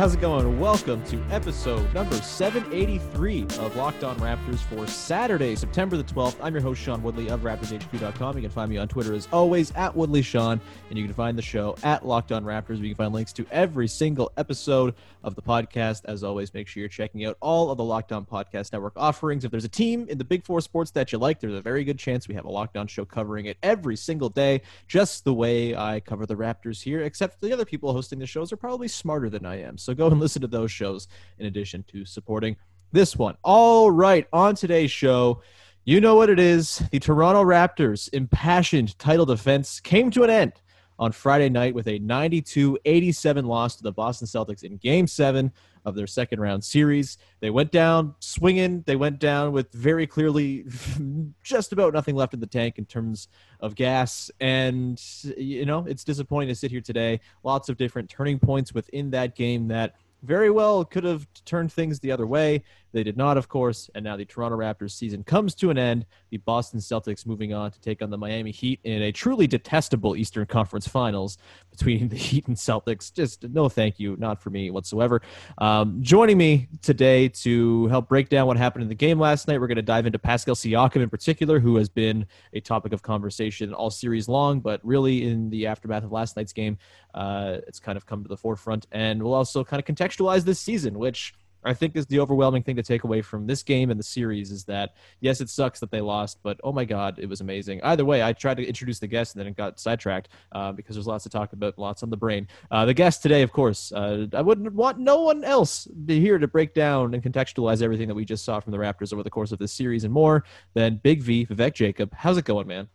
How's it going? Welcome to episode number 783 of Locked On Raptors for Saturday, September the 12th. I'm your host, Sean Woodley of RaptorsHQ.com. You can find me on Twitter as always at WoodleySean, and you can find the show at Locked On Raptors. You can find links to every single episode of the podcast. As always, make sure you're checking out all of the Locked On Podcast Network offerings. If there's a team in the Big Four sports that you like, there's a very good chance we have a Locked On show covering it every single day, just the way I cover the Raptors here, except the other people hosting the shows are probably smarter than I am. So go and listen to those shows in addition to supporting this one. All right, on today's show, you know what it is. The Toronto Raptors' impassioned title defense came to an end on Friday night with a 92 87 loss to the Boston Celtics in game seven of their second round series. They went down swinging. They went down with very clearly just about nothing left in the tank in terms of gas. And, you know, it's disappointing to sit here today. Lots of different turning points within that game that very well could have turned things the other way. They did not, of course, and now the Toronto Raptors season comes to an end. The Boston Celtics moving on to take on the Miami Heat in a truly detestable Eastern Conference Finals between the Heat and Celtics. Just no thank you, not for me whatsoever. Um, joining me today to help break down what happened in the game last night, we're going to dive into Pascal Siakam in particular, who has been a topic of conversation all series long, but really in the aftermath of last night's game, uh, it's kind of come to the forefront. And we'll also kind of contextualize this season, which I think is the overwhelming thing to take away from this game and the series is that yes, it sucks that they lost, but oh my god, it was amazing. Either way, I tried to introduce the guest and then it got sidetracked uh, because there's lots to talk about, lots on the brain. Uh, the guest today, of course, uh, I wouldn't want no one else be here to break down and contextualize everything that we just saw from the Raptors over the course of this series and more than Big V, Vivek Jacob. How's it going, man?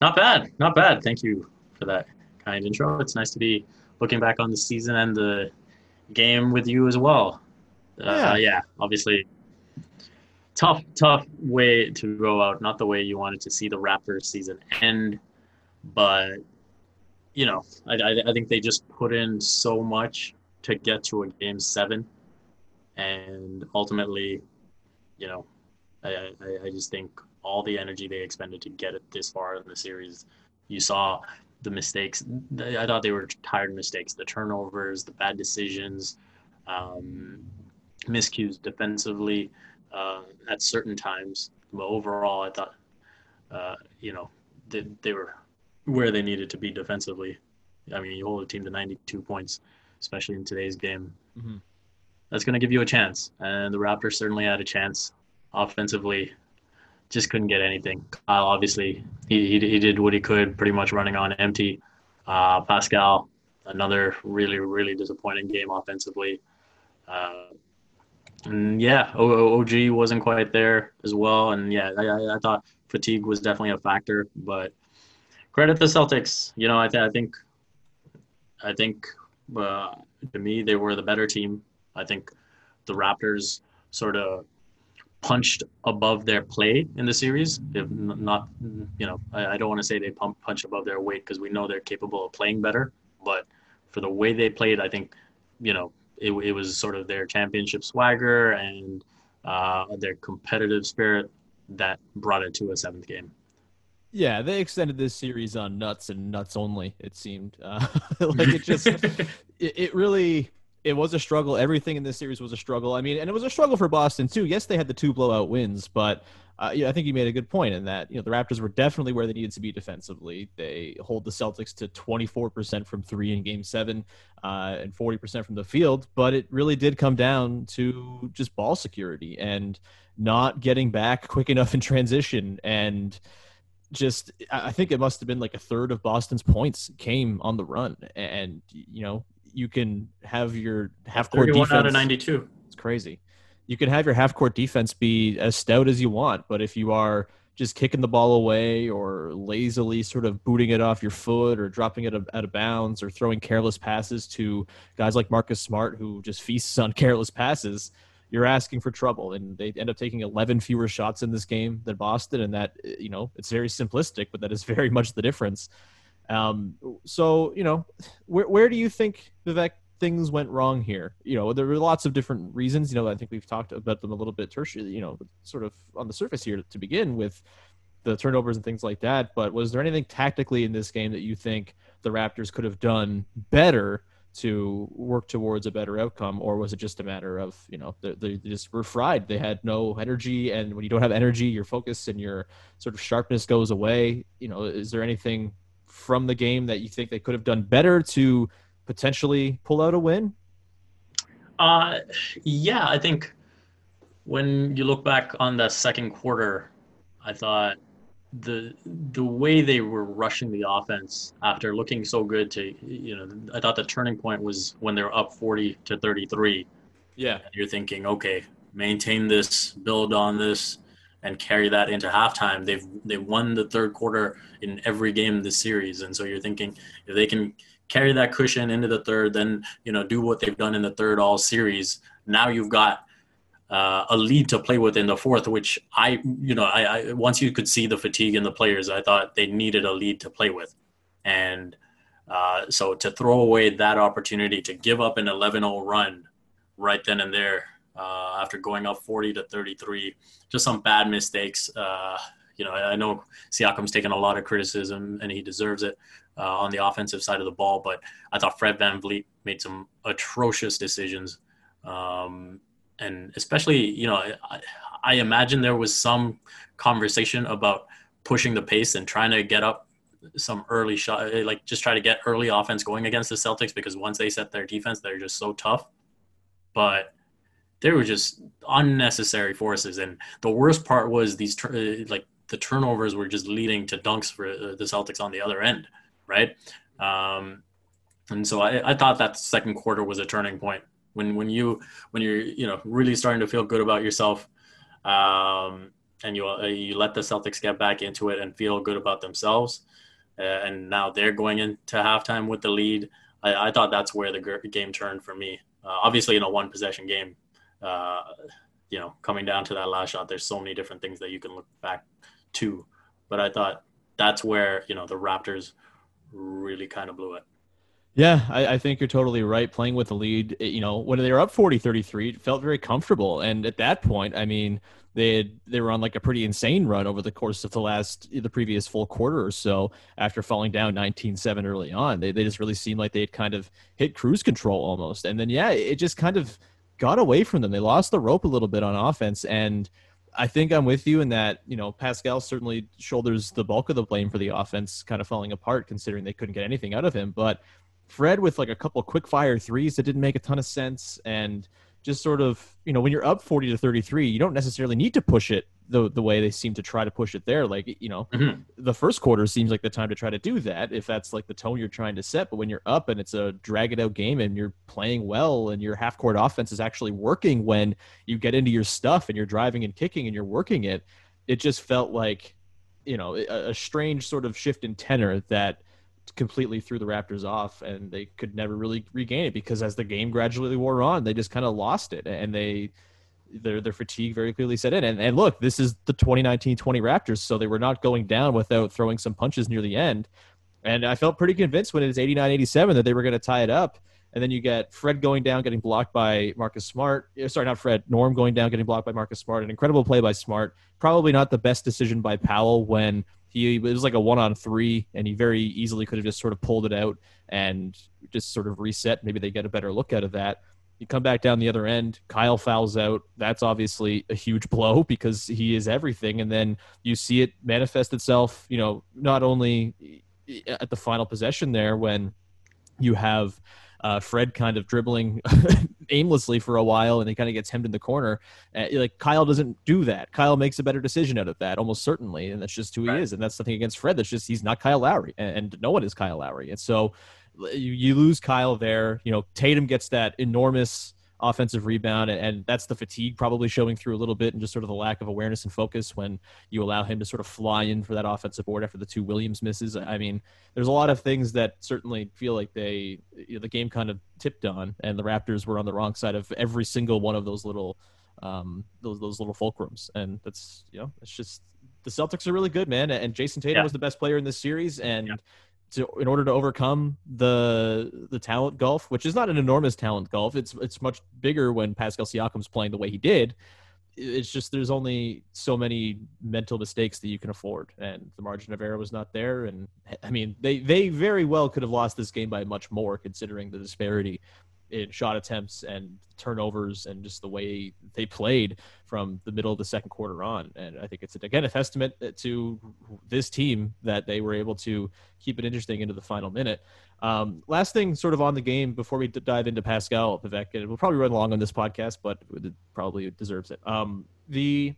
Not bad, not bad. Thank you for that kind intro. It's nice to be looking back on the season and the game with you as well. Uh, yeah. yeah, obviously, tough, tough way to go out. Not the way you wanted to see the Raptors season end, but you know, I, I, I think they just put in so much to get to a game seven, and ultimately, you know, I, I, I just think all the energy they expended to get it this far in the series, you saw the mistakes. I thought they were tired mistakes, the turnovers, the bad decisions. Um, miscues defensively uh, at certain times. But overall, I thought, uh, you know, they, they were where they needed to be defensively. I mean, you hold a team to 92 points, especially in today's game. Mm-hmm. That's going to give you a chance. And the Raptors certainly had a chance offensively. Just couldn't get anything. Kyle, obviously, he, he, he did what he could, pretty much running on empty. Uh, Pascal, another really, really disappointing game offensively. Uh, and yeah, OG wasn't quite there as well. And yeah, I, I thought fatigue was definitely a factor. But credit the Celtics. You know, I, th- I think, I think uh, to me they were the better team. I think the Raptors sort of punched above their play in the series. If not, you know, I, I don't want to say they pump, punch above their weight because we know they're capable of playing better. But for the way they played, I think, you know, it, it was sort of their championship swagger and uh, their competitive spirit that brought it to a seventh game. Yeah, they extended this series on nuts and nuts only. It seemed uh, like it just it, it really it was a struggle. Everything in this series was a struggle. I mean, and it was a struggle for Boston too. Yes, they had the two blowout wins, but uh, yeah, I think you made a good point in that you know the Raptors were definitely where they needed to be defensively. They hold the Celtics to 24% from three in Game Seven uh, and 40% from the field, but it really did come down to just ball security and not getting back quick enough in transition and just I think it must have been like a third of Boston's points came on the run, and you know you can have your half court defense out of 92. It's crazy. You can have your half court defense be as stout as you want, but if you are just kicking the ball away or lazily sort of booting it off your foot or dropping it out of bounds or throwing careless passes to guys like Marcus Smart who just feasts on careless passes, you're asking for trouble. And they end up taking 11 fewer shots in this game than Boston. And that, you know, it's very simplistic, but that is very much the difference. Um, so you know, where where do you think Vivek things went wrong here? You know, there were lots of different reasons. You know, I think we've talked about them a little bit tertiary. You know, sort of on the surface here to begin with the turnovers and things like that. But was there anything tactically in this game that you think the Raptors could have done better? to work towards a better outcome, or was it just a matter of you know they, they, just were fried? They had no energy, and when you don't have energy, your focus and your sort of sharpness goes away. You know, is there anything from the game that you think they could have done better to potentially pull out a win? Uh, yeah, I think when you look back on the second quarter, I thought the the way they were rushing the offense after looking so good to you know I thought the turning point was when they were up 40 to 33. Yeah. And you're thinking, okay, maintain this, build on this, and carry that into halftime. They've they won the third quarter in every game this series, and so you're thinking if they can carry that cushion into the third, then you know do what they've done in the third all series. Now you've got uh, a lead to play with in the fourth, which I you know I, I once you could see the fatigue in the players, I thought they needed a lead to play with, and uh, so to throw away that opportunity to give up an 11-0 run right then and there uh, after going up 40 to 33. Just some bad mistakes. Uh, you know, I know Siakam's taken a lot of criticism and he deserves it uh, on the offensive side of the ball, but I thought Fred VanVleet made some atrocious decisions. Um, and especially, you know, I, I imagine there was some conversation about pushing the pace and trying to get up some early shot, like just try to get early offense going against the Celtics because once they set their defense, they're just so tough. But they were just unnecessary forces. And the worst part was these uh, like the turnovers were just leading to dunks for uh, the Celtics on the other end, right? Um, and so I, I thought that second quarter was a turning point when when you when you're you know really starting to feel good about yourself, um, and you uh, you let the Celtics get back into it and feel good about themselves, uh, and now they're going into halftime with the lead. I, I thought that's where the game turned for me. Uh, obviously, in a one possession game, uh, you know, coming down to that last shot, there's so many different things that you can look back to. But I thought that's where, you know, the Raptors really kind of blew it. Yeah, I, I, think you're totally right. Playing with the lead, you know, when they were up 40 33, it felt very comfortable. And at that point, I mean, they had, they were on like a pretty insane run over the course of the last, the previous full quarter or so after falling down 19 7 early on. They, they just really seemed like they had kind of hit cruise control almost. And then, yeah, it just kind of got away from them. They lost the rope a little bit on offense. And I think I'm with you in that, you know, Pascal certainly shoulders the bulk of the blame for the offense kind of falling apart, considering they couldn't get anything out of him. But Fred with like a couple quick fire threes that didn't make a ton of sense. And just sort of, you know, when you're up 40 to 33, you don't necessarily need to push it the the way they seem to try to push it there. Like, you know, mm-hmm. the first quarter seems like the time to try to do that if that's like the tone you're trying to set. But when you're up and it's a drag it out game and you're playing well and your half court offense is actually working when you get into your stuff and you're driving and kicking and you're working it, it just felt like, you know, a, a strange sort of shift in tenor that completely threw the Raptors off, and they could never really regain it because as the game gradually wore on, they just kind of lost it, and they their their fatigue very clearly set in. And, and look, this is the 2019-20 Raptors, so they were not going down without throwing some punches near the end. And I felt pretty convinced when it was 89-87 that they were going to tie it up. And then you get Fred going down, getting blocked by Marcus Smart. Eh, sorry, not Fred. Norm going down, getting blocked by Marcus Smart. An incredible play by Smart. Probably not the best decision by Powell when he it was like a one on three, and he very easily could have just sort of pulled it out and just sort of reset. Maybe they get a better look out of that. You come back down the other end. Kyle fouls out. That's obviously a huge blow because he is everything. And then you see it manifest itself. You know, not only at the final possession there when you have uh, Fred kind of dribbling aimlessly for a while, and he kind of gets hemmed in the corner. Uh, like Kyle doesn't do that. Kyle makes a better decision out of that, almost certainly, and that's just who right. he is. And that's something against Fred. That's just he's not Kyle Lowry, and, and no one is Kyle Lowry. And so you, you lose Kyle there. You know, Tatum gets that enormous offensive rebound, and, and, that's the fatigue probably showing through a little bit, and just sort of the lack of awareness and focus when you allow him to sort of fly in for that offensive board after the two Williams misses. I mean, there's a lot of things that certainly feel like they you know, the game kind of tipped on, and the Raptors were on the wrong side of every single one of those little um, those those little fulcrums, and that's you know it's just the Celtics are really good, man, and Jayson Tatum yeah. was the best player in this series, and. Yeah to in order to overcome the the talent gulf, which is not an enormous talent gulf. It's it's much bigger when Pascal Siakam's playing the way he did. It's just there's only so many mental mistakes that you can afford, and the margin of error was not there. And I mean, they they very well could have lost this game by much more, considering the disparity in shot attempts and turnovers and just the way they played from the middle of the second quarter on. And I think it's again a testament to this team that they were able to keep it interesting into the final minute. Um, last thing, sort of on the game before we dive into Pascal Vivek, and we'll probably run long on this podcast, but it probably deserves it. Um, the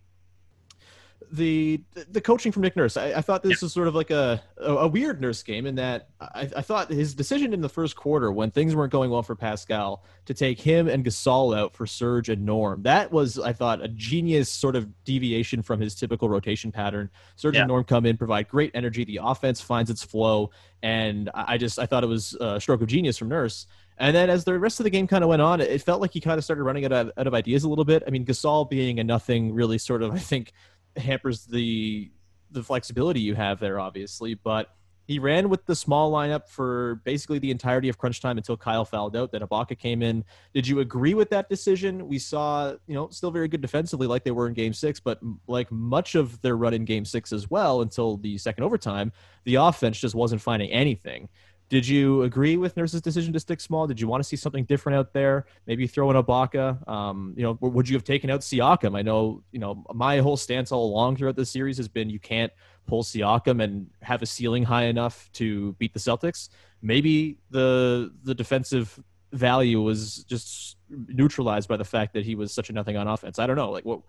the the coaching from Nick Nurse. I, I thought this was sort of like a, a, a weird Nurse game in that I, I, thought his decision in the first quarter when things weren't going well for Pascal to take him and Gasol out for Serge and Norm. That was I thought a genius sort of deviation from his typical rotation pattern. Serge yeah. and Norm come in, provide great energy. The offense finds its flow, and I just I thought it was a stroke of genius from Nurse. And then as the rest of the game kind of went on, it felt like he kind of started running out of, out of ideas a little bit. I mean, Gasol being a nothing really sort of, I think, hampers the the flexibility you have there, obviously. But he ran with the small lineup for basically the entirety of crunch time until Kyle fouled out. Then Ibaka came in. Did you agree with that decision? We saw, you know, still very good defensively, like they were in Game Six, but like much of their run in Game Six as well until the second overtime, the offense just wasn't finding anything. Did you agree with Nurse's decision to stick small? Did you want to see something different out there? Maybe throw in Ibaka. Um, you know, would you have taken out Siakam? I know, you know, my whole stance all along throughout this series has been you can't pull Siakam and have a ceiling high enough to beat the Celtics. Maybe the the defensive value was just neutralized by the fact that he was such a nothing on offense. I don't know. Like what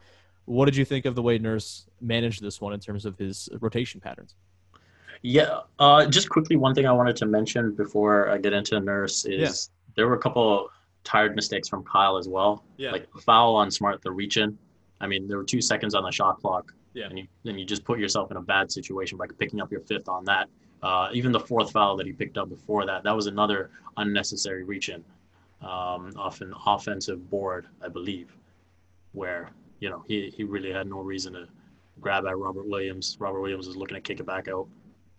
what did you think of the way Nurse managed this one in terms of his rotation patterns? Yeah, uh, just quickly, one thing I wanted to mention before I get into Nurse is yeah. there were a couple tired mistakes from Kyle as well. Yeah. Like foul on Smart, the reach in. I mean, there were two seconds on the shot clock. Yeah. And you, and you just put yourself in a bad situation by picking up your fifth on that. Uh, even the fourth foul that he picked up before that, that was another unnecessary reach in um, off an offensive board, I believe, where, you know, he, he really had no reason to grab at Robert Williams. Robert Williams was looking to kick it back out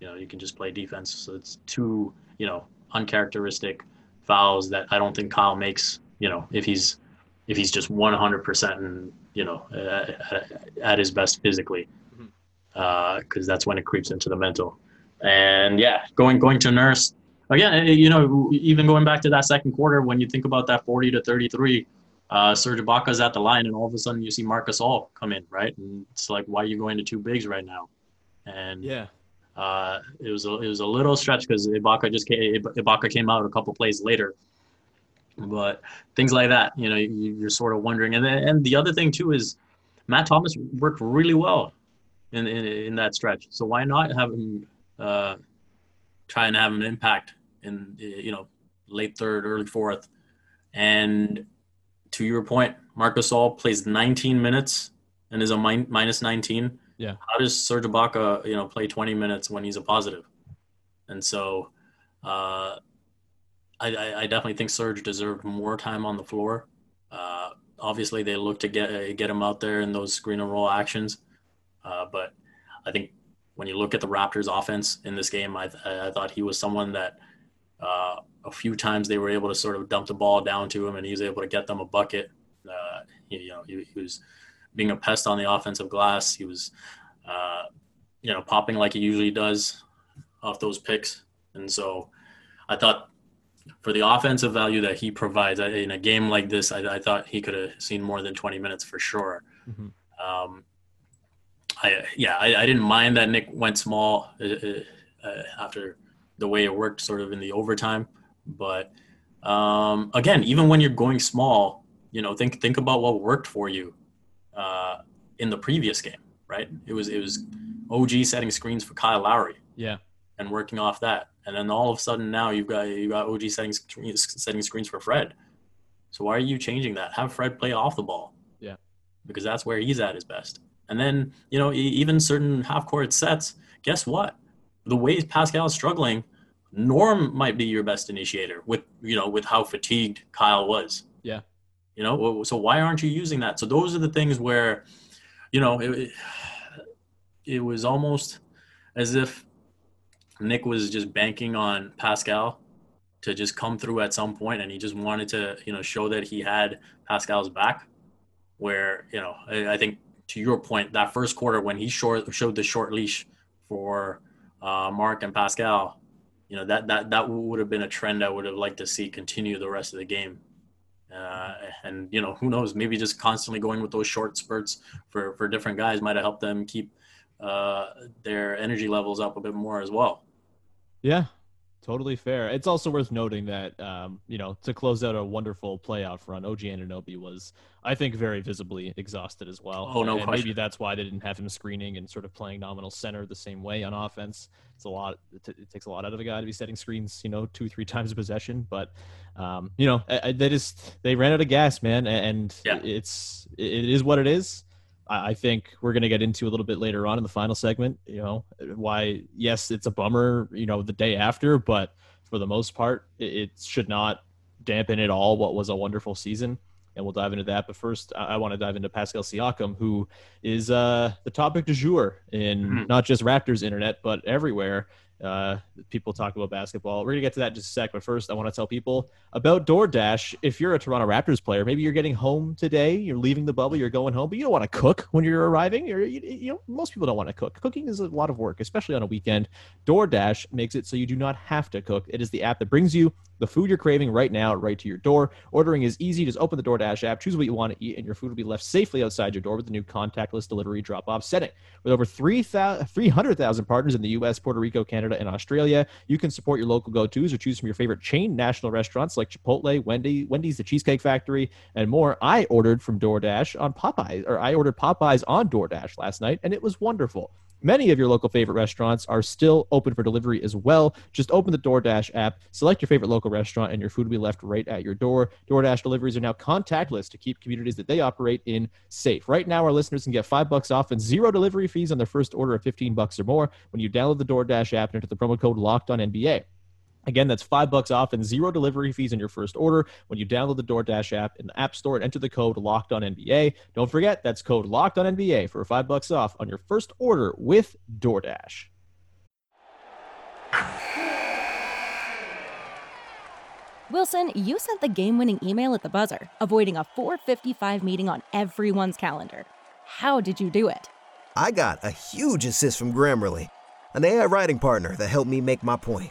you know, you can just play defense. So it's two, you know, uncharacteristic fouls that I don't think Kyle makes. You know, if he's if he's just 100% and you know at, at his best physically, because mm-hmm. uh, that's when it creeps into the mental. And yeah, going going to nurse again. Eh, you know, even going back to that second quarter, when you think about that 40 to 33. Uh, Serge Ibaka's at the line, and all of a sudden you see Marc Gasol come in, right? And it's like, why are you going to two bigs right now? And yeah, uh, it was a, it was a little stretch because Ibaka just came, Ibaka came out a couple plays later, but things like that, you know, you, are sort of wondering. And then, and the other thing too is Matt Thomas worked really well in in, in that stretch. So why not have him uh, try and have an impact in you know late third, early fourth, and to your point, Marc Gasol plays 19 minutes and is a min- minus 19 yeah. How does Serge Ibaka, you know, play 20 minutes when he's a positive? And so, uh, I, I, definitely think Serge deserved more time on the floor. Uh, obviously they look to get get him out there in those screen and roll actions. Uh, but I think when you look at the Raptors offense in this game, I, I thought he was someone that uh, a few times they were able to sort of dump the ball down to him and he was able to get them a bucket. Uh, you know, he, he, was being a pest on the offensive glass. He was, uh, you know, popping like he usually does off those picks. And so I thought for the offensive value that he provides in a game like this, I, I thought he could have seen more than 20 minutes for sure. Mm-hmm. Um, I, yeah, I, I, didn't mind that Nick went small uh, uh, uh, after the way it worked sort of in the overtime. But um, again, even when you're going small, you know, think, think about what worked for you uh, in the previous game, right? It was, it was OG setting screens for Kyle Lowry. Yeah. And working off that and then all of a sudden now you've got you got OG setting setting screens for Fred. So why are you changing that? Have Fred play off the ball. Yeah, because that's where he's at his best. And then you know even certain half court sets. Guess what? The way Pascal is struggling, Norm might be your best initiator with you know with how fatigued Kyle was. Yeah. You know, so why aren't you using that? So those are the things where, you know, it, it was almost as if Nick was just banking on Pascal to just come through at some point, and he just wanted to, you know, show that he had Pascal's back. Where you know, I, I think to your point, that first quarter when he short, showed the short leash for uh, Marc and Pascal, you know that that that would have been a trend I would have liked to see continue the rest of the game. Uh, and you know, who knows? Maybe just constantly going with those short spurts for for different guys might have helped them keep uh, their energy levels up a bit more as well. Yeah, totally fair. It's also worth noting that, um, you know, to close out a wonderful playoff run, OG Anunoby was, I think, very visibly exhausted as well. Oh, no and question. Maybe that's why they didn't have him screening and sort of playing nominal center the same way on offense. It's a lot. It, t- it takes a lot out of a guy to be setting screens, you know, two, three times a possession. But, um, you know, I, I, they just they ran out of gas, man, and yeah. it's it is what it is. I think we're going to get into a little bit later on in the final segment. You know, why? Yes, it's a bummer. You know, the day after, but for the most part, it, should not dampen at all what was a wonderful season. And we'll dive into that. But first, I, want to dive into Pascal Siakam, who is uh, the topic du jour in mm-hmm. not just Raptors internet, but everywhere. Uh, people talk about basketball. We're gonna get to that in just a sec, but first, I want to tell people about DoorDash. If you're a Toronto Raptors player, maybe you're getting home today, you're leaving the bubble, you're going home, but you don't want to cook when you're arriving. You, you know, most people don't want to cook. Cooking is a lot of work, especially on a weekend. DoorDash makes it so you do not have to cook. It is the app that brings you the food you're craving right now, right to your door. Ordering is easy. Just open the DoorDash app, choose what you want to eat, and your food will be left safely outside your door with the new contactless delivery drop-off setting. With over 300,000 partners in the U.S., Puerto Rico, Canada, and Australia, you can support your local go-tos or choose from your favorite chain national restaurants like Chipotle, Wendy, Wendy's, the Cheesecake Factory, and more. I ordered from DoorDash on Popeyes, or I ordered Popeyes on DoorDash last night, and it was wonderful. Many of your local favorite restaurants are still open for delivery as well. Just open the DoorDash app, select your favorite local restaurant, and your food will be left right at your door. DoorDash deliveries are now contactless to keep communities that they operate in safe. Right now, our listeners can get five bucks off and zero delivery fees on their first order of 15 bucks or more when you download the DoorDash app and enter the promo code Locked On NBA. Again, that's five bucks off and zero delivery fees on your first order when you download the DoorDash app in the App Store and enter the code Locked On NBA. Don't forget that's code Locked On NBA for five bucks off on your first order with DoorDash. Wilson, you sent the game-winning email at the buzzer, avoiding a 4:55 meeting on everyone's calendar. How did you do it? I got a huge assist from Grammarly, an AI writing partner that helped me make my point.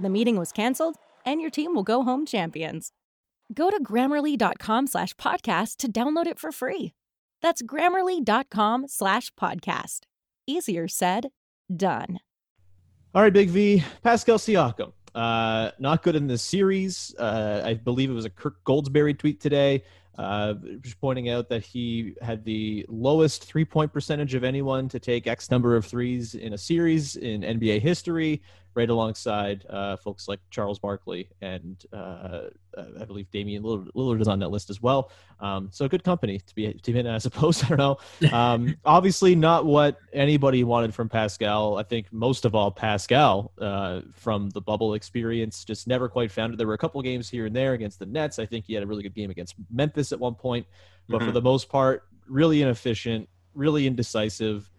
The meeting was canceled, and your team will go home champions. Go to grammarly.com slash podcast to download it for free. That's grammarly.com slash podcast. Easier said, done. All right, Big V, Pascal Siakam. Uh, not good in this series. Uh, I believe it was a Kirk Goldsberry tweet today. uh, just pointing out that he had the lowest three point percentage of anyone to take X number of threes in a series in NBA history, right alongside uh, folks like Charles Barkley and uh, I believe Damian Lillard is on that list as well. Um, so good company to be to be in, I suppose. I don't know. Um, obviously, not what anybody wanted from Pascal. I think most of all, Pascal uh, from the bubble experience just never quite found it. There were a couple games here and there against the Nets. I think he had a really good game against Memphis at one point, but mm-hmm. for the most part, really inefficient, really indecisive.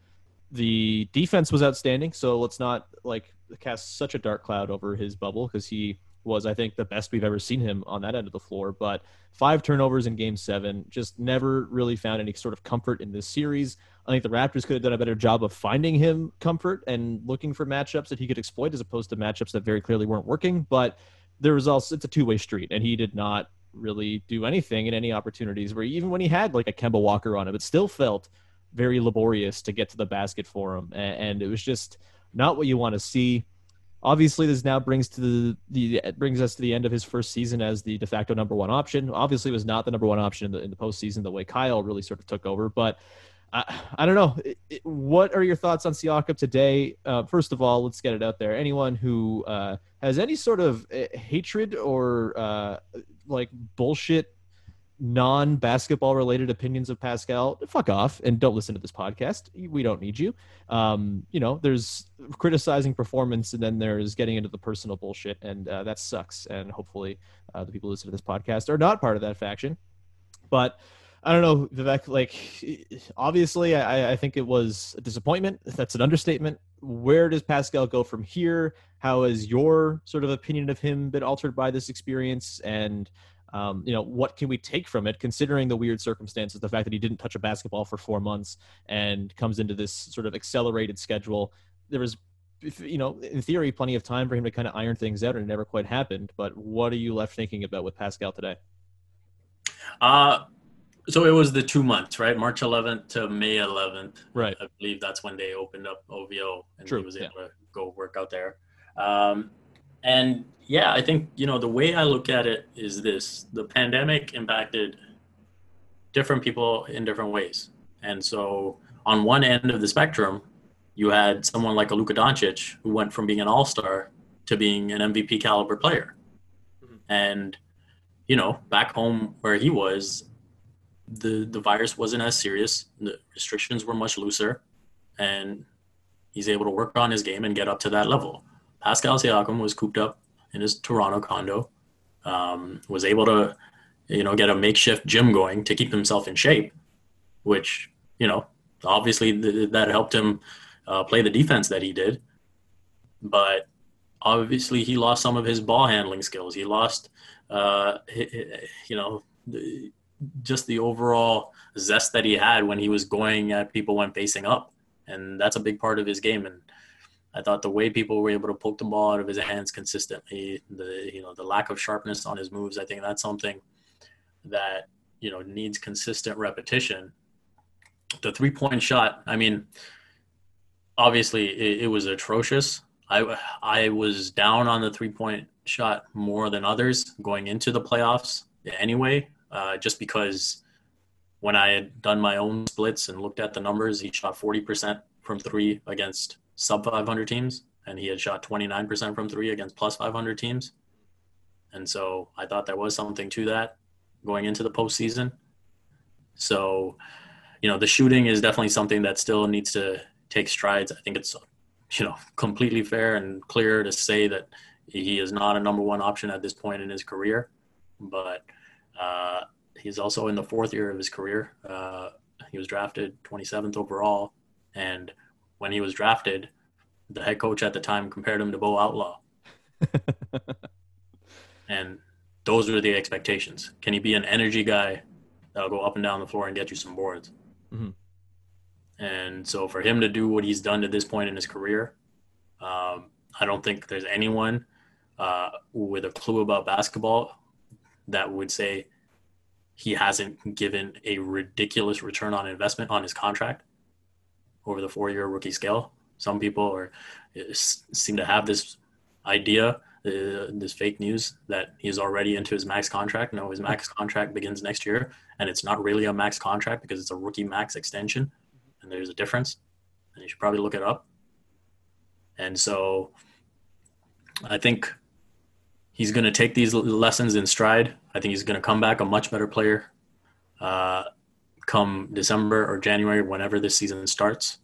The defense was outstanding, so let's not like cast such a dark cloud over his bubble because he was, I think, the best we've ever seen him on that end of the floor. But five turnovers in game seven, just never really found any sort of comfort in this series. I think the Raptors could have done a better job of finding him comfort and looking for matchups that he could exploit as opposed to matchups that very clearly weren't working. But there was also, it's a two way street, and he did not really do anything in any opportunities where even when he had like a Kemba Walker on him, it still felt very laborious to get to the basket for him. And, it was just not what you want to see obviously this now brings to the, the brings us to the end of his first season as the de facto number one option. Obviously, was not the number one option in the, in the postseason the way Kyle really sort of took over. But I, I don't know. It, it, what are your thoughts on Siakam today? Uh, first of all, let's get it out there. Anyone who uh, has any sort of uh, hatred or uh, like bullshit non basketball related opinions of Pascal, fuck off and don't listen to this podcast. We don't need you. Um, you know, there's criticizing performance and then there's getting into the personal bullshit, and uh, that sucks. And hopefully, uh, the people who listen to this podcast are not part of that faction. But I don't know, Vivek. Like, obviously, I, I think it was a disappointment. That's an understatement. Where does Pascal go from here? How has your sort of opinion of him been altered by this experience? And um, you know, what can we take from it, considering the weird circumstances, the fact that he didn't touch a basketball for four months and comes into this sort of accelerated schedule. There was, you know, in theory, plenty of time for him to kind of iron things out, and it never quite happened. But what are you left thinking about with Pascal today? Uh, so it was the two months, right? March 11th to May 11th. Right. I believe that's when they opened up OVO and True. he was able yeah. to go work out there. Um, and yeah, I think, you know, the way I look at it is this the pandemic impacted different people in different ways. And so on one end of the spectrum, you had someone like a Luka Doncic who went from being an all star to being an MVP caliber player. Mm-hmm. And, you know, back home where he was, the, the virus wasn't as serious, the restrictions were much looser, and he's able to work on his game and get up to that level. Pascal Siakam was cooped up in his Toronto condo, um, was able to, you know, get a makeshift gym going to keep himself in shape, which, you know, obviously th- that helped him uh, play the defense that he did. But obviously he lost some of his ball handling skills. He lost, uh, you know, just the overall zest that he had when he was going at people when facing up. And that's a big part of his game. And I thought the way people were able to poke the ball out of his hands consistently, the you know the lack of sharpness on his moves, I think that's something that you know needs consistent repetition. The three point shot, I mean, obviously it, it was atrocious. I I was down on the three point shot more than others going into the playoffs anyway, uh, just because when I had done my own splits and looked at the numbers, he shot forty percent from three against sub 500 teams, and he had shot 29% from three against plus 500 teams. And so I thought there was something to that going into the postseason. So, you know, the shooting is definitely something that still needs to take strides. I think it's, you know, completely fair and clear to say that he is not a number one option at this point in his career. But uh, he's also in the fourth year of his career. Uh, he was drafted 27th overall. And when he was drafted, the head coach at the time compared him to Bo Outlaw. and those were the expectations. Can he be an energy guy that'll go up and down the floor and get you some boards? Mm-hmm. And so for him to do what he's done to this point in his career, um, I don't think there's anyone uh, with a clue about basketball that would say he hasn't given a ridiculous return on investment on his contract over the four year rookie scale. Some people are seem to have this idea uh, this fake news that he's already into his max contract. No, his max contract begins next year, and it's not really a max contract because it's a rookie max extension, and there's a difference. And you should probably look it up. And so, I think he's going to take these lessons in stride. I think he's going to come back a much better player. Uh, come December or January, whenever this season starts.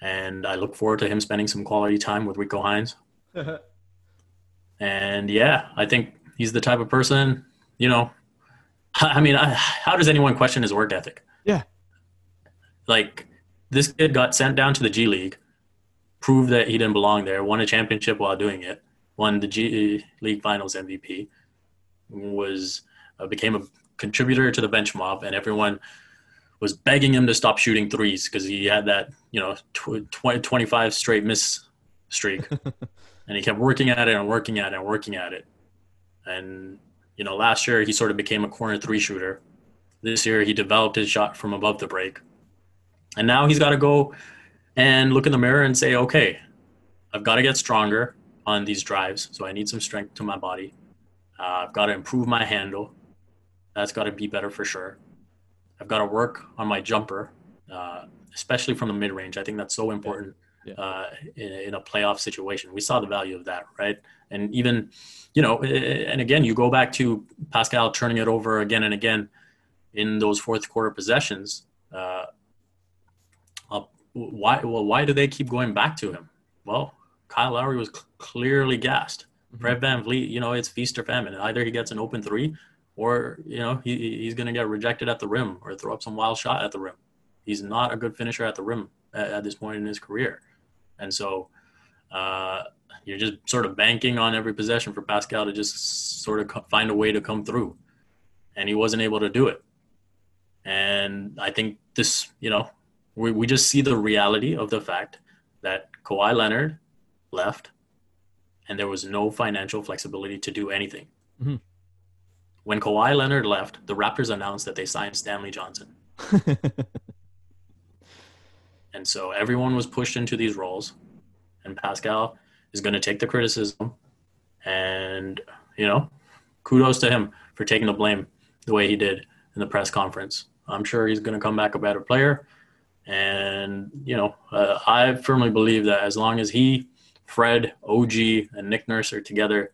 And I look forward to him spending some quality time with Rico Hines. and yeah, I think he's the type of person, you know, I mean, I, how does anyone question his work ethic? Yeah. Like, this kid got sent down to the G League, proved that he didn't belong there, won a championship while doing it, won the G League Finals MVP, was uh, became a contributor to the bench mob, and everyone was begging him to stop shooting threes because he had that, you know, tw- 20, 25 straight miss streak. and he kept working at it and working at it and working at it. And, you know, last year he sort of became a corner three shooter. This year he developed his shot from above the break. And now he's got to go and look in the mirror and say, okay, I've got to get stronger on these drives. So I need some strength to my body. Uh, I've got to improve my handle. That's got to be better for sure. I've got to work on my jumper, uh, especially from the mid range. I think that's so important Yeah. uh, in, in a playoff situation. We saw the value of that, right? And even, you know, and again, you go back to Pascal turning it over again and again in those fourth quarter possessions. Uh, uh, why? Well, why do they keep going back to him? Well, Kyle Lowry was cl- clearly gassed. Fred VanVleet, you know, it's feast or famine. Either he gets an open three, or you know, he, he's going to get rejected at the rim or throw up some wild shot at the rim. He's not a good finisher at the rim at, at this point in his career, and so uh, you're just sort of banking on every possession for Pascal to just sort of co- find a way to come through, and he wasn't able to do it. And I think this, you know, we, we just see the reality of the fact that Kawhi Leonard left and there was no financial flexibility to do anything. Mhm. When Kawhi Leonard left, the Raptors announced that they signed Stanley Johnson. And so everyone was pushed into these roles, and Pascal is going to take the criticism. And, you know, kudos to him for taking the blame the way he did in the press conference. I'm sure he's going to come back a better player. And, you know, uh, I firmly believe that as long as he, Fred, OG, and Nick Nurse are together,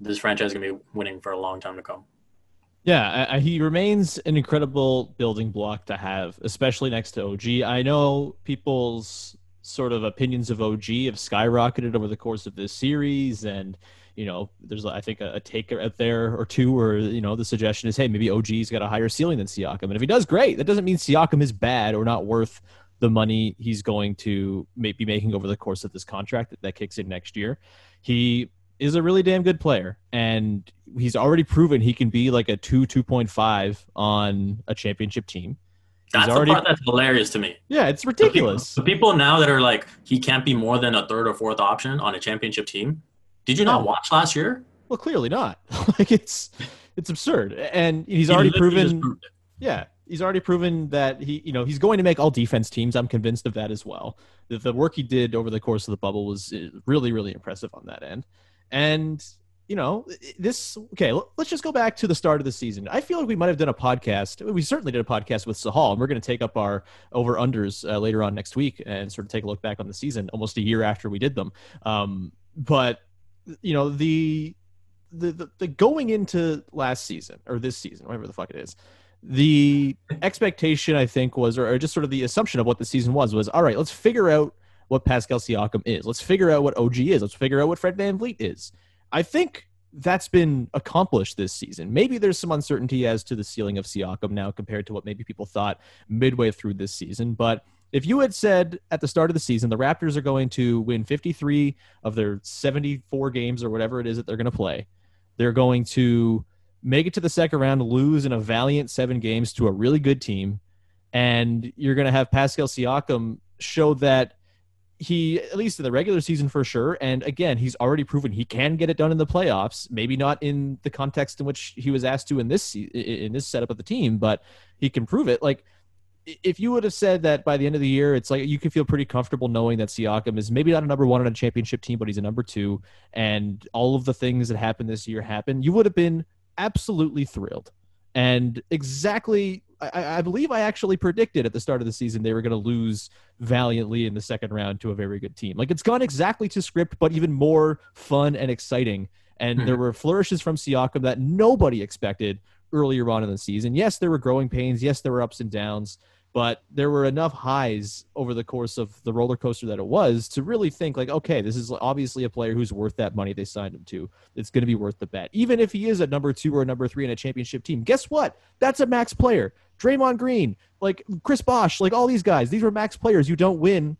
this franchise is going to be winning for a long time to come. Yeah, I, I- he remains an incredible building block to have, especially next to OG. I know people's sort of opinions of OG have skyrocketed over the course of this series, and you know, there's I think a, a take out there or two where you know the suggestion is, hey, maybe OG's got a higher ceiling than Siakam, and if he does, great. That doesn't mean Siakam is bad or not worth the money he's going to be making over the course of this contract that, that kicks in next year. He is a really damn good player and he's already proven he can be like a 2 2.5 on a championship team That's already- the part that's hilarious to me. yeah it's The people- ridiculous The people now that are like, he can't be more than a third or fourth option on a championship team. Did you not No. watch last year? well clearly not like it's it's absurd and he's He already proven proved yeah he's already proven that he you know he's going to make all defense teams i'm convinced of that as well the, the work he did over the course of the bubble was uh, really really impressive on that end and you know this okay let's just go back to the start of the season. I feel like we might have done a podcast we certainly did a podcast with sahal and we're going to take up our over unders uh, later on next week and sort of take a look back on the season almost a year after we did them. Um, but you know the the, the the going into last season or this season whatever the fuck it is the expectation i think was or, or just sort of the assumption of what the season was was all right let's figure out what pascal siakam is. Let's figure out what og is. Let's figure out what fred VanVleet is. I think that's been accomplished this season. Maybe there's some uncertainty as to the ceiling of siakam now compared to what maybe people thought midway through this season but if you had said at the start of the season the raptors are going to win 53 of their 74 games or whatever it is that they're going to play they're going to make it to the second round, lose in a valiant seven games to a really good team, and you're going to have Pascal Siakam show that he, at least in the regular season for sure, and again, he's already proven he can get it done in the playoffs. Maybe not in the context in which he was asked to in this in this setup of the team, but he can prove it. Like if you would have said that by the end of the year, it's like you can feel pretty comfortable knowing that Siakam is maybe not a number one on a championship team, but he's a number two, and all of the things that happened this year happened, you would have been absolutely thrilled. And exactly, I, I believe I actually predicted at the start of the season they were going to lose valiantly in the second round to a very good team. Like it's gone exactly to script, but even more fun and exciting. And hmm. there were flourishes from Siakam that nobody expected earlier on in the season. Yes, there were growing pains. Yes, there were ups and downs but there were enough highs over the course of the roller coaster that it was to really think like okay this is obviously a player who's worth that money they signed him to. It's going to be worth the bet. Even if he is a number two or a number three in a championship team guess what? That's a max player. Draymond Green like Chris Bosh like all these guys these were max players. You don't win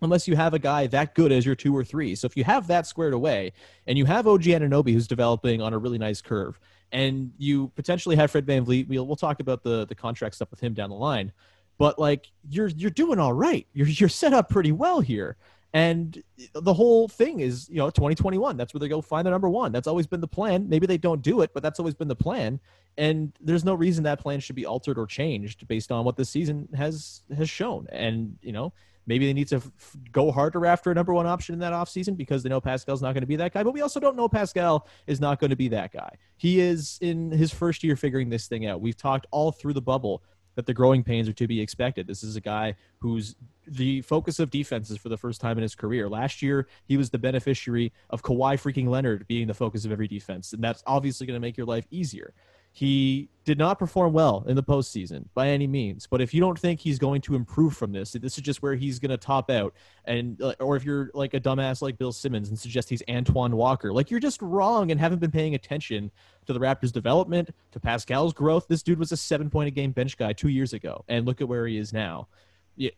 unless you have a guy that good as your two or three. So if you have that squared away and you have OG Anunoby who's developing on a really nice curve and you potentially have Fred VanVleet, we'll, we'll talk about the, the contract stuff with him down the line but like you're you're doing all right. You're you're set up pretty well here. And the whole thing is, you know, 2021. That's where they go find the number one. That's always been the plan. Maybe they don't do it, but that's always been the plan. And there's no reason that plan should be altered or changed based on what this season has has shown. And you know, maybe they need to f- go harder after a number one option in that offseason because they know Pascal's not going to be that guy. But we also don't know Pascal is not going to be that guy. He is in his first year figuring this thing out. We've talked all through the bubble that the growing pains are to be expected. This is a guy who's the focus of defenses for the first time in his career. Last year, he was the beneficiary of Kawhi freaking Leonard being the focus of every defense, and that's obviously going to make your life easier. He did not perform well in the postseason by any means, but if you don't think he's going to improve from this, this is just where he's going to top out. And or if you're like a dumbass like Bill Simmons and suggest he's Antoine Walker, like you're just wrong and haven't been paying attention to the Raptors' development, to Pascal's growth. This dude was a seven point a game bench guy two years ago, and look at where he is now.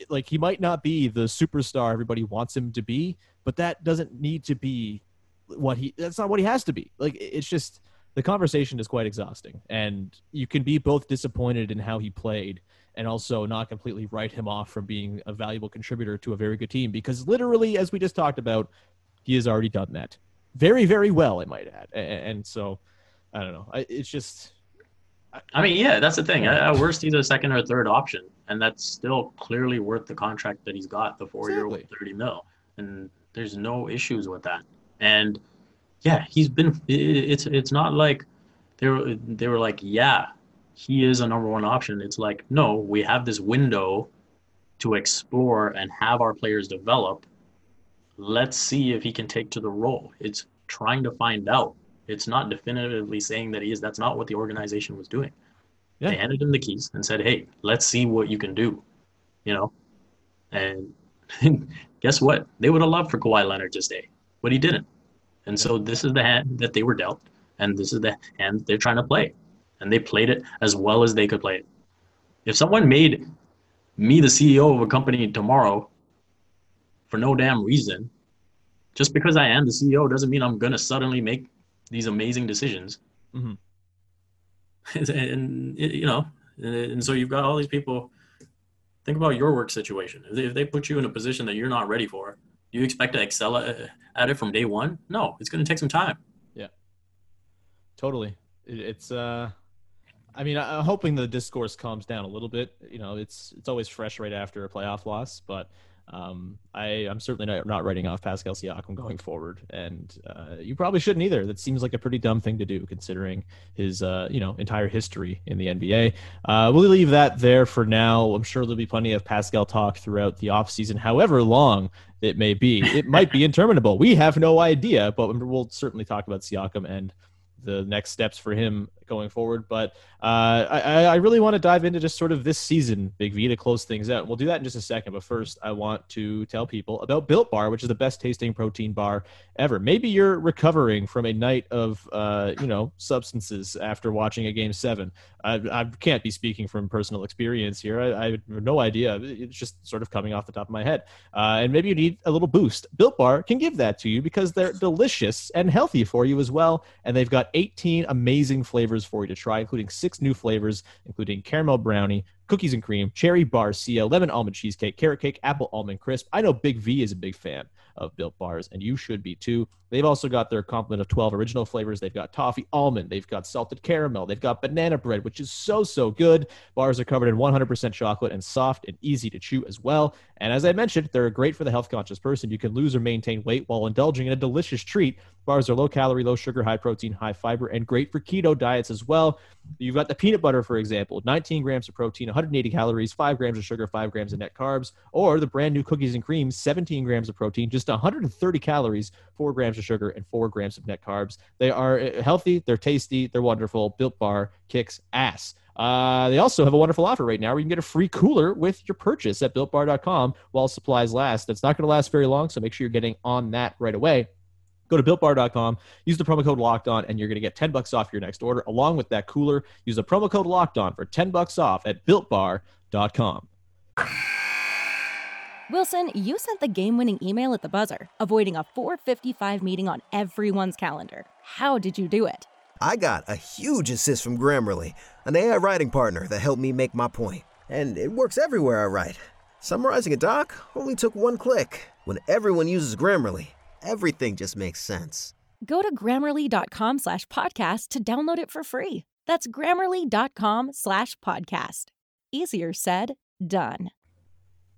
Like he might not be the superstar everybody wants him to be, but that doesn't need to be what he. That's not what he has to be. Like it's just the conversation is quite exhausting, and you can be both disappointed in how he played and also not completely write him off from being a valuable contributor to a very good team because literally, as we just talked about, he has already done that very, very well. I might add, and so I don't know. It's just. I mean, yeah, that's the thing. At worst, he's a second or third option, and that's still clearly worth the contract that he's got, the four-year, exactly. thirty mil, and there's no issues with that. And yeah, he's been. It's it's not like they were they were like, yeah, he is a number one option. It's like, no, we have this window to explore and have our players develop. Let's see if he can take to the role. It's trying to find out it's not definitively saying that he is. That's not what the organization was doing. Yeah. They handed him the keys and said, "Hey, let's see what you can do," you know. And guess what? They would have loved for Kawhi Leonard to stay, but he didn't. And so this is the hand that they were dealt, and this is the hand they're trying to play, and they played it as well as they could play it. If someone made me the CEO of a company tomorrow for no damn reason, just because I am the CEO doesn't mean I'm gonna suddenly make these amazing decisions. Mm-hmm. and, you know, and so you've got all these people. Think about your work situation. If they, if they put you in a position that you're not ready for, you expect to excel at, it from day one? No, it's going to take some time. Yeah, totally. It, it's. uh I mean, I'm hoping the discourse calms down a little bit. You know, it's it's always fresh right after a playoff loss, but um, I, I'm certainly not, not writing off Pascal Siakam going forward, and uh, you probably shouldn't either. That seems like a pretty dumb thing to do, considering his uh, you know entire history in the NBA. Uh, we'll leave that there for now. I'm sure there'll be plenty of Pascal talk throughout the offseason, however long it may be. It might be interminable. We have no idea, but we'll certainly talk about Siakam and the next steps for him going forward. But uh, I, I really want to dive into just sort of this season, Big V, to close things out. We'll do that in just a second. But first, I want to tell people about Built Bar, which is the best tasting protein bar ever. Maybe you're recovering from a night of, uh, you know, substances after watching a game seven. I, I can't be speaking from personal experience here. I, I, have no idea. It's just sort of coming off the top of my head. Uh, and maybe you need a little boost. Built Bar can give that to you because they're delicious and healthy for you as well. And they've got 18 amazing flavors for you to try, including six new flavors, including caramel brownie, cookies and cream, cherry bar, barcia, lemon almond cheesecake, carrot cake, apple almond crisp. I know Big V is a big fan of Built Bars, and you should be too. They've also got their complement of 12 original flavors. They've got toffee almond, they've got salted caramel, they've got banana bread, which is so, so good. Bars are covered in 100% chocolate and soft and easy to chew as well. And as I mentioned, they're great for the health conscious person. You can lose or maintain weight while indulging in a delicious treat. Bars are low calorie, low sugar, high protein, high fiber, and great for keto diets as well. You've got the peanut butter, for example, 19 grams of protein, 180 calories, 5 grams of sugar, 5 grams of net carbs, or the brand new cookies and cream, 17 grams of protein, just 130 calories, 4 grams of sugar, and 4 grams of net carbs. They are uh, healthy, they're tasty, they're wonderful. Built Bar kicks ass. Uh, they also have a wonderful offer right now where you can get a free cooler with your purchase at builtbar.com while supplies last. That's not going to last very long, so make sure you're getting on that right away. Go to builtbar.com, use the promo code locked on, and you're going to get 10 bucks off your next order. Along with that cooler, use the promo code locked on for 10 bucks off at builtbar.com. Wilson, you sent the game winning email at the buzzer, avoiding a 455 meeting on everyone's calendar. How did you do it? I got a huge assist from Grammarly, an AI writing partner that helped me make my point. And it works everywhere I write. Summarizing a doc only took one click. When everyone uses Grammarly, everything just makes sense. Go to grammarly.com slash podcast to download it for free. That's grammarly.com slash podcast. Easier said, done.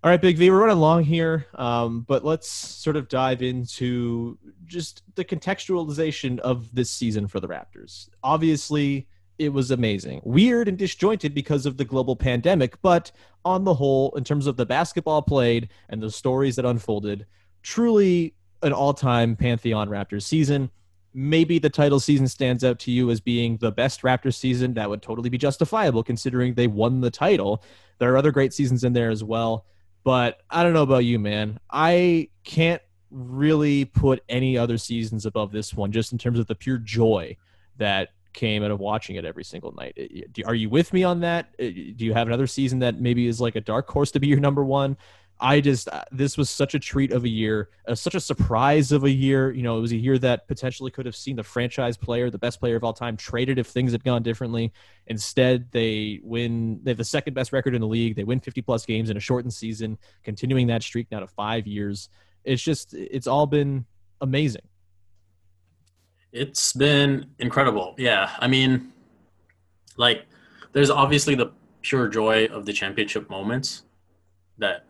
All right, Big V, we're running long here, um, but let's sort of dive into just the contextualization of this season for the Raptors. Obviously, it was amazing. Weird and disjointed because of the global pandemic, but on the whole, in terms of the basketball played and the stories that unfolded, truly an all time Pantheon Raptors season. Maybe the title season stands out to you as being the best Raptors season. That would totally be justifiable considering they won the title. There are other great seasons in there as well. But I don't know about you, man. I can't really put any other seasons above this one, just in terms of the pure joy that came out of watching it every single night. Are you with me on that? Uh, do you have another season that maybe is like a dark horse to be your number one? I just uh, this was such a treat of a year, uh, such a surprise of a year. You know, it was a year that potentially could have seen the franchise player, the best player of all time, traded if things had gone differently. Instead, they win. They have the second best record in the league. They win 50 plus games in a shortened season, continuing that streak now to five years. It's just, it's all been amazing. It's been incredible. Yeah, I mean, like, there's obviously the pure joy of the championship moments that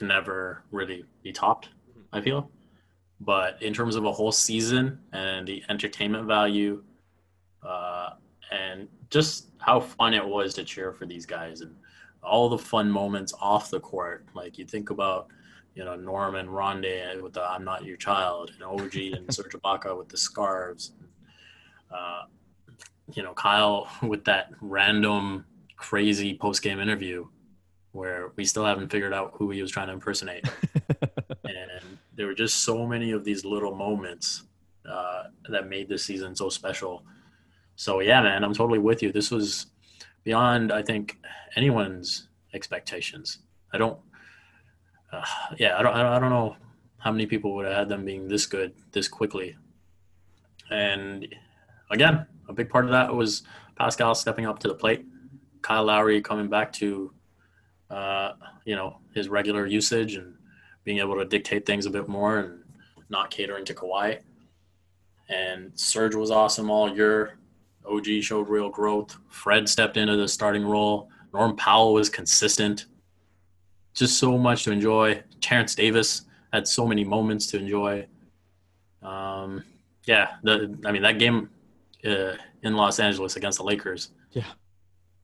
can never really be topped, I feel. But in terms of a whole season and the entertainment value, uh, and just how fun it was to cheer for these guys and all the fun moments off the court. Like you think about, you know, Norman Rondae with the "I'm Not Your Child" and OG and Serge Ibaka with the scarves. Uh, you know, Kyle with that random crazy post game interview where we still haven't figured out who he was trying to impersonate. and there were just so many of these little moments uh, that made this season so special. So yeah, man, I'm totally with you. This was beyond, I think, anyone's expectations. I don't, uh, yeah, I don't, I don't know how many people would have had them being this good this quickly. And again, a big part of that was Pascal stepping up to the plate, Kyle Lowry coming back to uh, you know, his regular usage and being able to dictate things a bit more and not catering to Kawhi. And Serge was awesome all year. OG showed real growth. Fred stepped into the starting role. Norm Powell was consistent. Just so much to enjoy. Terrence Davis had so many moments to enjoy. Um, yeah, the I mean that game uh, in Los Angeles against the Lakers. Yeah,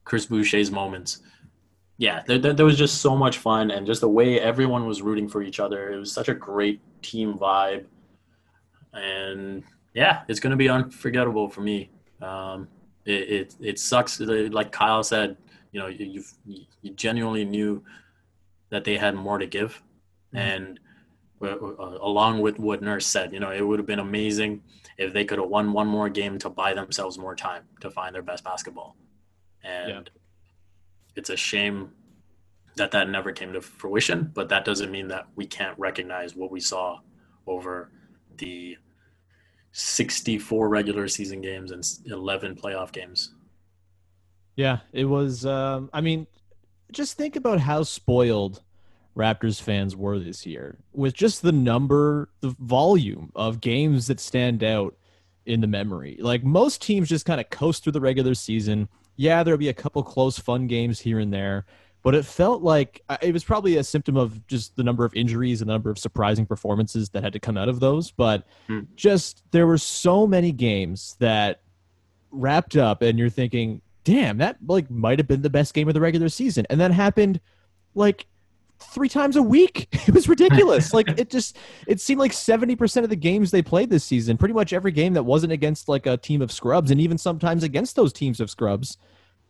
Chris Boucher's moments yeah, there, there, there, was just so much fun and just the way everyone was rooting for each other. It was such a great team vibe. And yeah, it's going to be unforgettable for me. Um, it, it, it sucks. Like Kyle said, you know, you, you genuinely knew that they had more to give. Mm-hmm. And uh, uh, along with what Nurse said, you know, it would have been amazing if they could have won one more game to buy themselves more time to find their best basketball. And yeah it's a shame that that never came to fruition, but that doesn't mean that we can't recognize what we saw over the 64 regular season games and 11 playoff games. Yeah, it was. Um, I mean, just think about how spoiled Raptors fans were this year with just the number, the volume of games that stand out in the memory. Like most teams just kind of coast through the regular season. Yeah, there'll be a couple close, fun games here and there, but it felt like uh, it was probably a symptom of just the number of injuries and the number of surprising performances that had to come out of those. But Hmm. just there were so many games that wrapped up, and you're thinking, damn, that like might have been the best game of the regular season. And that happened like three times a week. It was ridiculous. like it just it seemed like 70% of the games they played this season, pretty much every game that wasn't against like a team of scrubs and even sometimes against those teams of scrubs,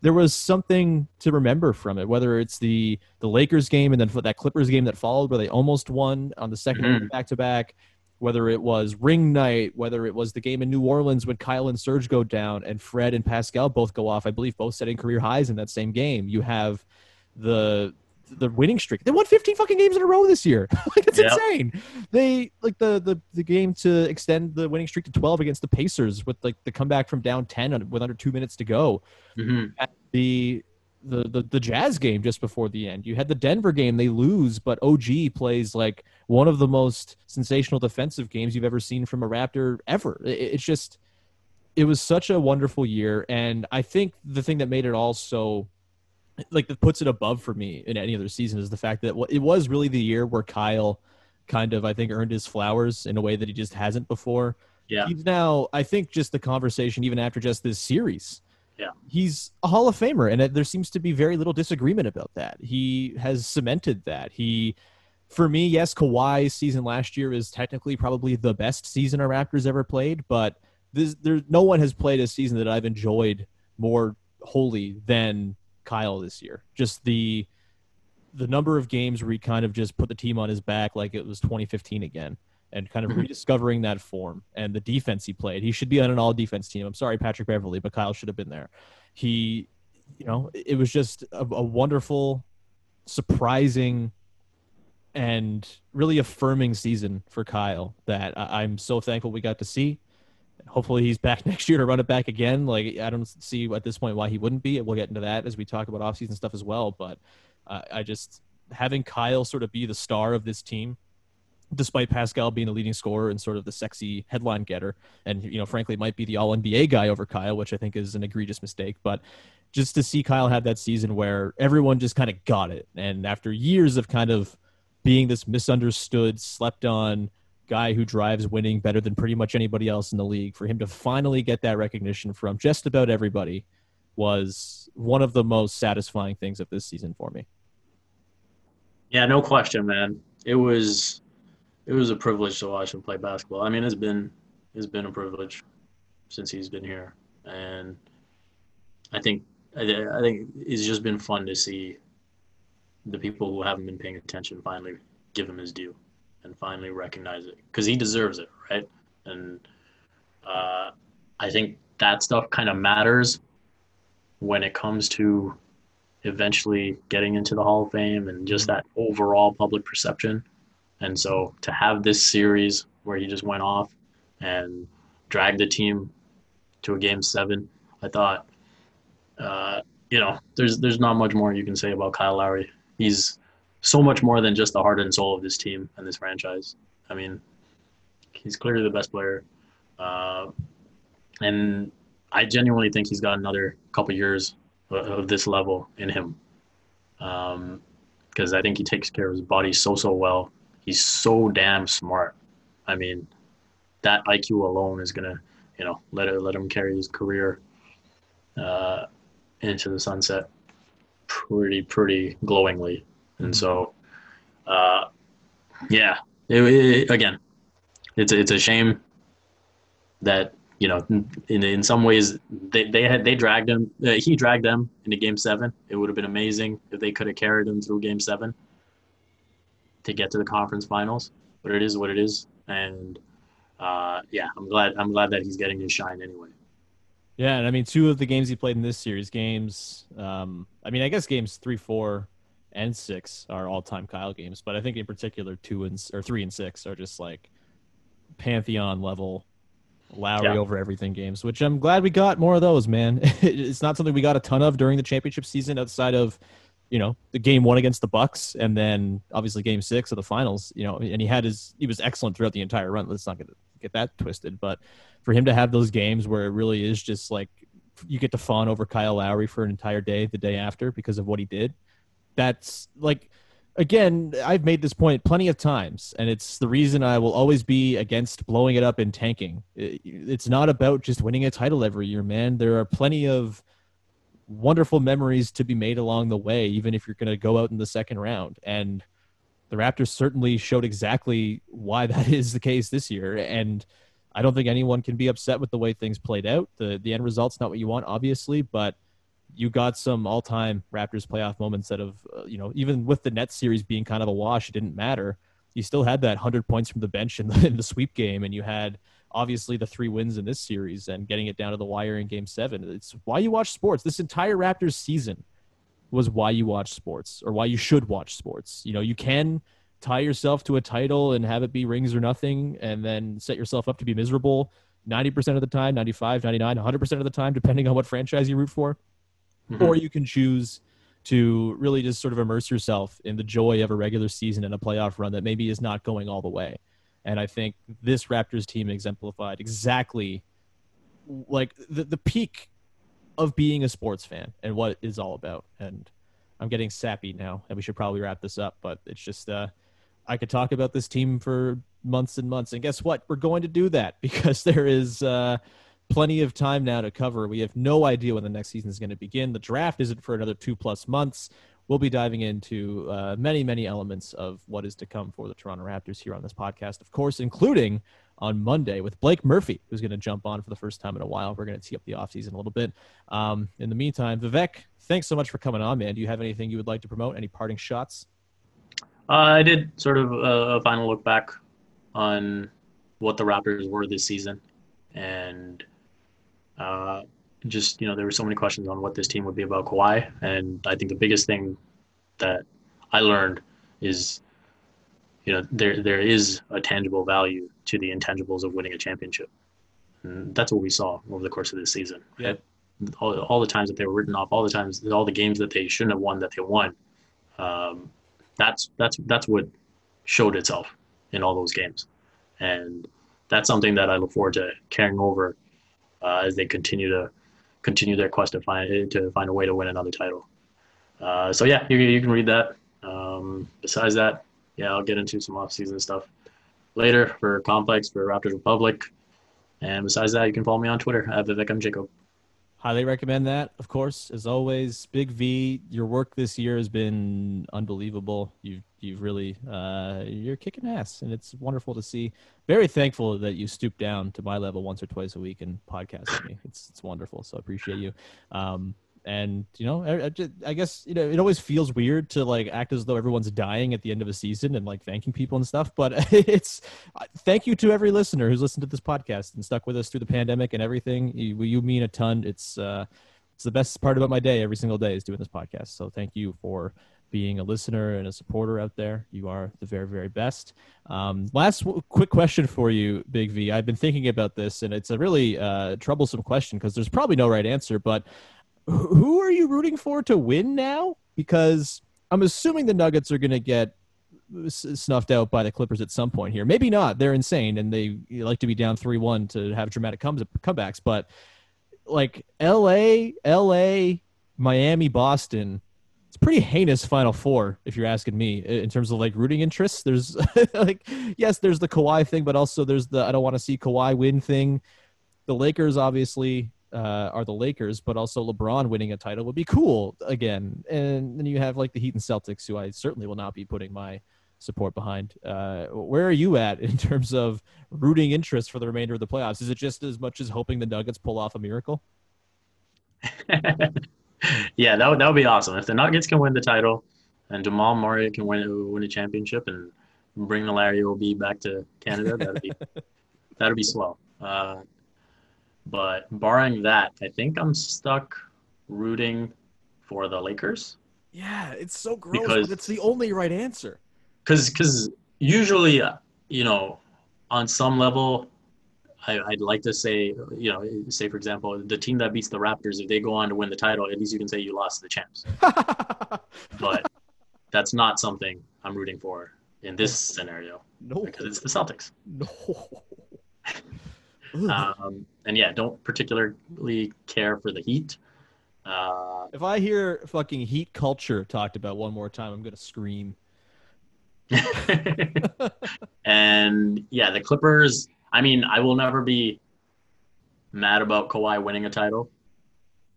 there was something to remember from it, whether it's the the Lakers game and then that Clippers game that followed where they almost won on the 2nd back to back, whether it was ring night, whether it was the game in New Orleans when Kyle and Serge go down and Fred and Pascal both go off, I believe both setting career highs in that same game. You have the the winning streak. They won 15 fucking games in a row this year. like it's Yep. insane. They like the the the game to extend the winning streak to 12 against the Pacers with like the comeback from down 10 with under 2 minutes to go. Mhm. The the, the the Jazz game just before the end. You had the Denver game, they lose, but OG plays like one of the most sensational defensive games you've ever seen from a Raptor ever. It- it's just it was such a wonderful year and I think the thing that made it all so like that puts it above for me in any other season is the fact that it was really the year where Kyle kind of I think earned his flowers in a way that he just hasn't before. Yeah. He's now I think just the conversation even after just this series. Yeah. He's a Hall of Famer and there seems to be very little disagreement about that. He has cemented that. He for me, yes, Kawhi's season last year is technically probably the best season our Raptors ever played, but this, there no one has played a season that I've enjoyed more wholly than Kyle this year. Just the the number of games where he kind of just put the team on his back like it was 2015 again and kind of Mhm. rediscovering that form and the defense he played. He should be on an all defense team. I'm sorry, Patrick Beverley, but Kyle should have been there. He, you know, it was just a, a wonderful, surprising, and really affirming season for Kyle that I- I'm so thankful we got to see. Hopefully he's back next year to run it back again. Like I don't see at this point why he wouldn't be. We'll get into that as we talk about offseason stuff as well. But uh, I just having Kyle sort of be the star of this team, despite Pascal being the leading scorer and sort of the sexy headline getter, and you know frankly might be the All NBA guy over Kyle, which I think is an egregious mistake. But just to see Kyle have that season where everyone just kind of got it, and after years of kind of being this misunderstood, slept on guy who drives winning better than pretty much anybody else in the league, for him to finally get that recognition from just about everybody was one of the most satisfying things of this season for me. Yeah, no question, man. It was it was a privilege to watch him play basketball. I mean, it's been it's been a privilege since he's been here, and I think I, think it's just been fun to see the people who haven't been paying attention finally give him his due and finally recognize it because he deserves it, right? And uh, I think that stuff kind of matters when it comes to eventually getting into the Hall of Fame and just that overall public perception. And so to have this series where he just went off and dragged the team to a game seven, I thought, uh, you know, there's there's not much more you can say about Kyle Lowry. He's so much more than just the heart and soul of this team and this franchise. I mean, he's clearly the best player, uh, and I genuinely think he's got another couple years of- of this level in him. Because I think he takes care of his body so so well. He's so damn smart. I mean, that IQ alone is gonna, you know, let it let him carry his career uh, into the sunset pretty pretty glowingly. And so, uh, yeah, it, it- again, it's it's a shame that you know in in some ways they they had they dragged him uh, he dragged them into game seven it would have been amazing if they could have carried him through game seven to get to the conference finals but it is what it is and uh, yeah i'm glad i'm glad that he's getting his shine anyway Yeah, and I mean, two of the games he played in this series, games, um, I mean, I guess games three, four, and six are all-time Kyle games, but I think in particular two and or three and six are just like pantheon level Lowry Yeah. over everything games, which I'm glad we got more of those. Man, it's not something we got a ton of during the championship season outside of you know the game one against the Bucks, and then obviously game six of the finals. You know, and he had his he was excellent throughout the entire run. Let's not get get that twisted, but for him to have those games where it really is just like you get to fawn over Kyle Lowry for an entire day the day after because of what he did. That's like again, I've made this point plenty of times, and it's the reason I will always be against blowing it up and tanking. It's not about just winning a title every year, man. There are plenty of wonderful memories to be made along the way, even if you're going to go out in the second round. And the Raptors certainly showed exactly why that is the case this year. And I don't think anyone can be upset with the way things played out. The the end result's not what you want, obviously, but you got some all-time Raptors playoff moments that have, uh, you know, even with the Nets series being kind of a wash, it didn't matter. You still had that 100 points from the bench in the, in the sweep game, and you had obviously the three wins in this series and getting it down to the wire in game seven. It's why you watch sports. This entire Raptors season was why you watch sports or why you should watch sports. You know, you can tie yourself to a title and have it be rings or nothing and then set yourself up to be miserable 90% of the time, 95, 99, 100% of the time, depending on what franchise you root for. Mm-hmm. Or you can choose to really just sort of immerse yourself in the joy of a regular season and a playoff run that maybe is not going all the way. And I think this Raptors team exemplified exactly like the, the peak of being a sports fan and what it is all about. And I'm getting sappy now, and we should probably wrap this up. But it's just, uh, I could talk about this team for months and months. And guess what? We're going to do that because there is uh, plenty of time now to cover. We have no idea when the next season is going to begin. The draft isn't for another two plus months. We'll be diving into uh, many, many elements of what is to come for the Toronto Raptors here on this podcast, of course, including on Monday with Blake Murphy, who's going to jump on for the first time in a while. We're going to tee up the offseason a little bit. Um, in the meantime, Vivek, thanks so much for coming on, man. Do you have anything you would like to promote? Any parting shots? Uh, I did sort of a, a final look back on what the Raptors were this season, and uh, just you know there were so many questions on what this team would be about Kawhi, and I think the biggest thing that I learned is you know there there is a tangible value to the intangibles of winning a championship. And that's what we saw over the course of this season. Yeah. All, all the times that they were written off, all the times, all the games that they shouldn't have won that they won. Um, that's that's that's what showed itself in all those games, and that's something that I look forward to carrying over uh, as they continue to continue their quest to find to find a way to win another title. Uh, so yeah, you, you can read that. Um, besides that, yeah, I'll get into some off-season stuff later for Complex for Raptors Republic. And besides that, you can follow me on Twitter at Vivek. Jacob highly recommend that. Of course as always big v your work this year has been unbelievable. You've you've really uh, you're kicking ass and it's wonderful to see. Very thankful that you stoop down to my level once or twice a week and podcast with me. It's it's wonderful so i appreciate you. Um, and you know I, I, guess you know it always feels weird to like act as though everyone's dying at the end of a season and like thanking people and stuff but it's thank you to every listener who's listened to this podcast and stuck with us through the pandemic and everything. You, you mean a ton. It's uh it's the best part about my day every single day is doing this podcast. So thank you for being a listener and a supporter out there. You are the very very best. Um, last w- quick question for you big v. I've been thinking about this and it's a really uh, troublesome question because there's probably no right answer but who are you rooting for to win now? Because I'm assuming the Nuggets are going to get snuffed out by the Clippers at some point here. Maybe not. They're insane and they like to be down 3 1 to have dramatic comebacks. But like LA, LA, Miami, Boston, it's pretty heinous Final Four, if you're asking me, in terms of like rooting interests. There's like, yes, there's the Kawhi thing, but also there's the I don't want to see Kawhi win thing. The Lakers, obviously, uh, are the Lakers, but also LeBron winning a title would be cool again. And then you have like the Heat and Celtics, who I certainly will not be putting my support behind. Uh, where are you at in terms of rooting interest for the remainder of the playoffs? Is it just as much as hoping the Nuggets pull off a miracle? yeah, that would, that would be awesome. If the Nuggets can win the title and Jamal Murray can win, win a championship and bring the Larry OB back to Canada, that'd be, that'd be swell. Uh, but barring that, I think I'm stuck rooting for the Lakers. Yeah, it's so gross, because, but it's the only right answer. Because because usually, uh, you know, on some level, I, would like to say, you know, say for example, the team that beats the Raptors, if they go on to win the title, at least you can say you lost the champs. but that's not something I'm rooting for in this scenario. No, because it's the Celtics. No. um, and yeah, don't particularly care for the Heat. Uh, if I hear fucking Heat culture talked about one more time, I'm gonna scream. and yeah, the Clippers. I mean, I will never be mad about Kawhi winning a title,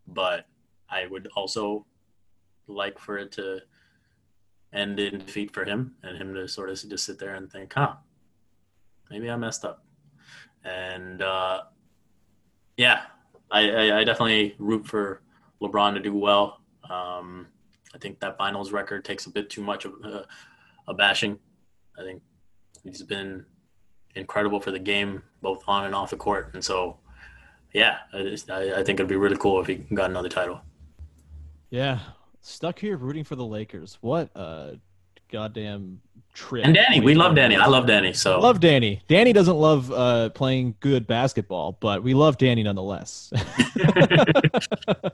but I would also like for it to end in defeat for him and him to sort of just sit there and think, huh, maybe I messed up. And uh, yeah, I, I, I, definitely root for LeBron to do well. Um, I think that finals record takes a bit too much of a, a bashing. I think he's been incredible for the game, both on and off the court. And so, yeah, I, just, I, I think it'd be really cool if he got another title. Yeah, stuck here rooting for the Lakers. What a goddamn trip. And Danny, we love Danny. I love Danny. So love Danny. Danny doesn't love uh, playing good basketball, but we love Danny nonetheless.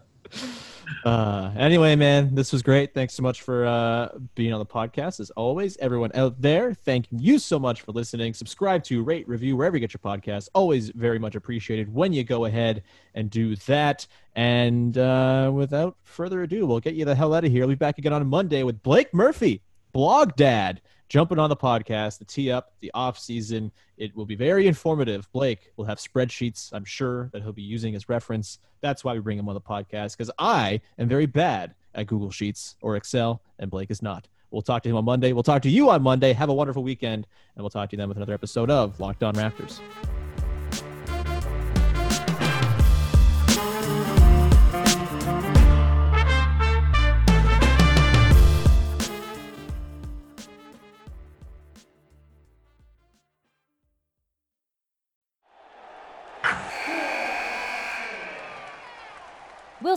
Uh, anyway, man, this was great. Thanks so much for uh, being on the podcast. As always, everyone out there, thank you so much for listening. Subscribe to, rate, review wherever you get your podcast. Always very much appreciated when you go ahead and do that. And uh, without further ado, we'll get you the hell out of here. We'll be back again on Monday with Blake Murphy, blog dad jumping on the podcast to tee up the off season. It will be very informative. Blake will have spreadsheets, I'm sure, that he'll be using as reference. That's why we bring him on the podcast because I am very bad at Google Sheets or Excel, and Blake is not. We'll talk to him on Monday. We'll talk to you on Monday. Have a wonderful weekend, and we'll talk to you then with another episode of Locked On Raptors.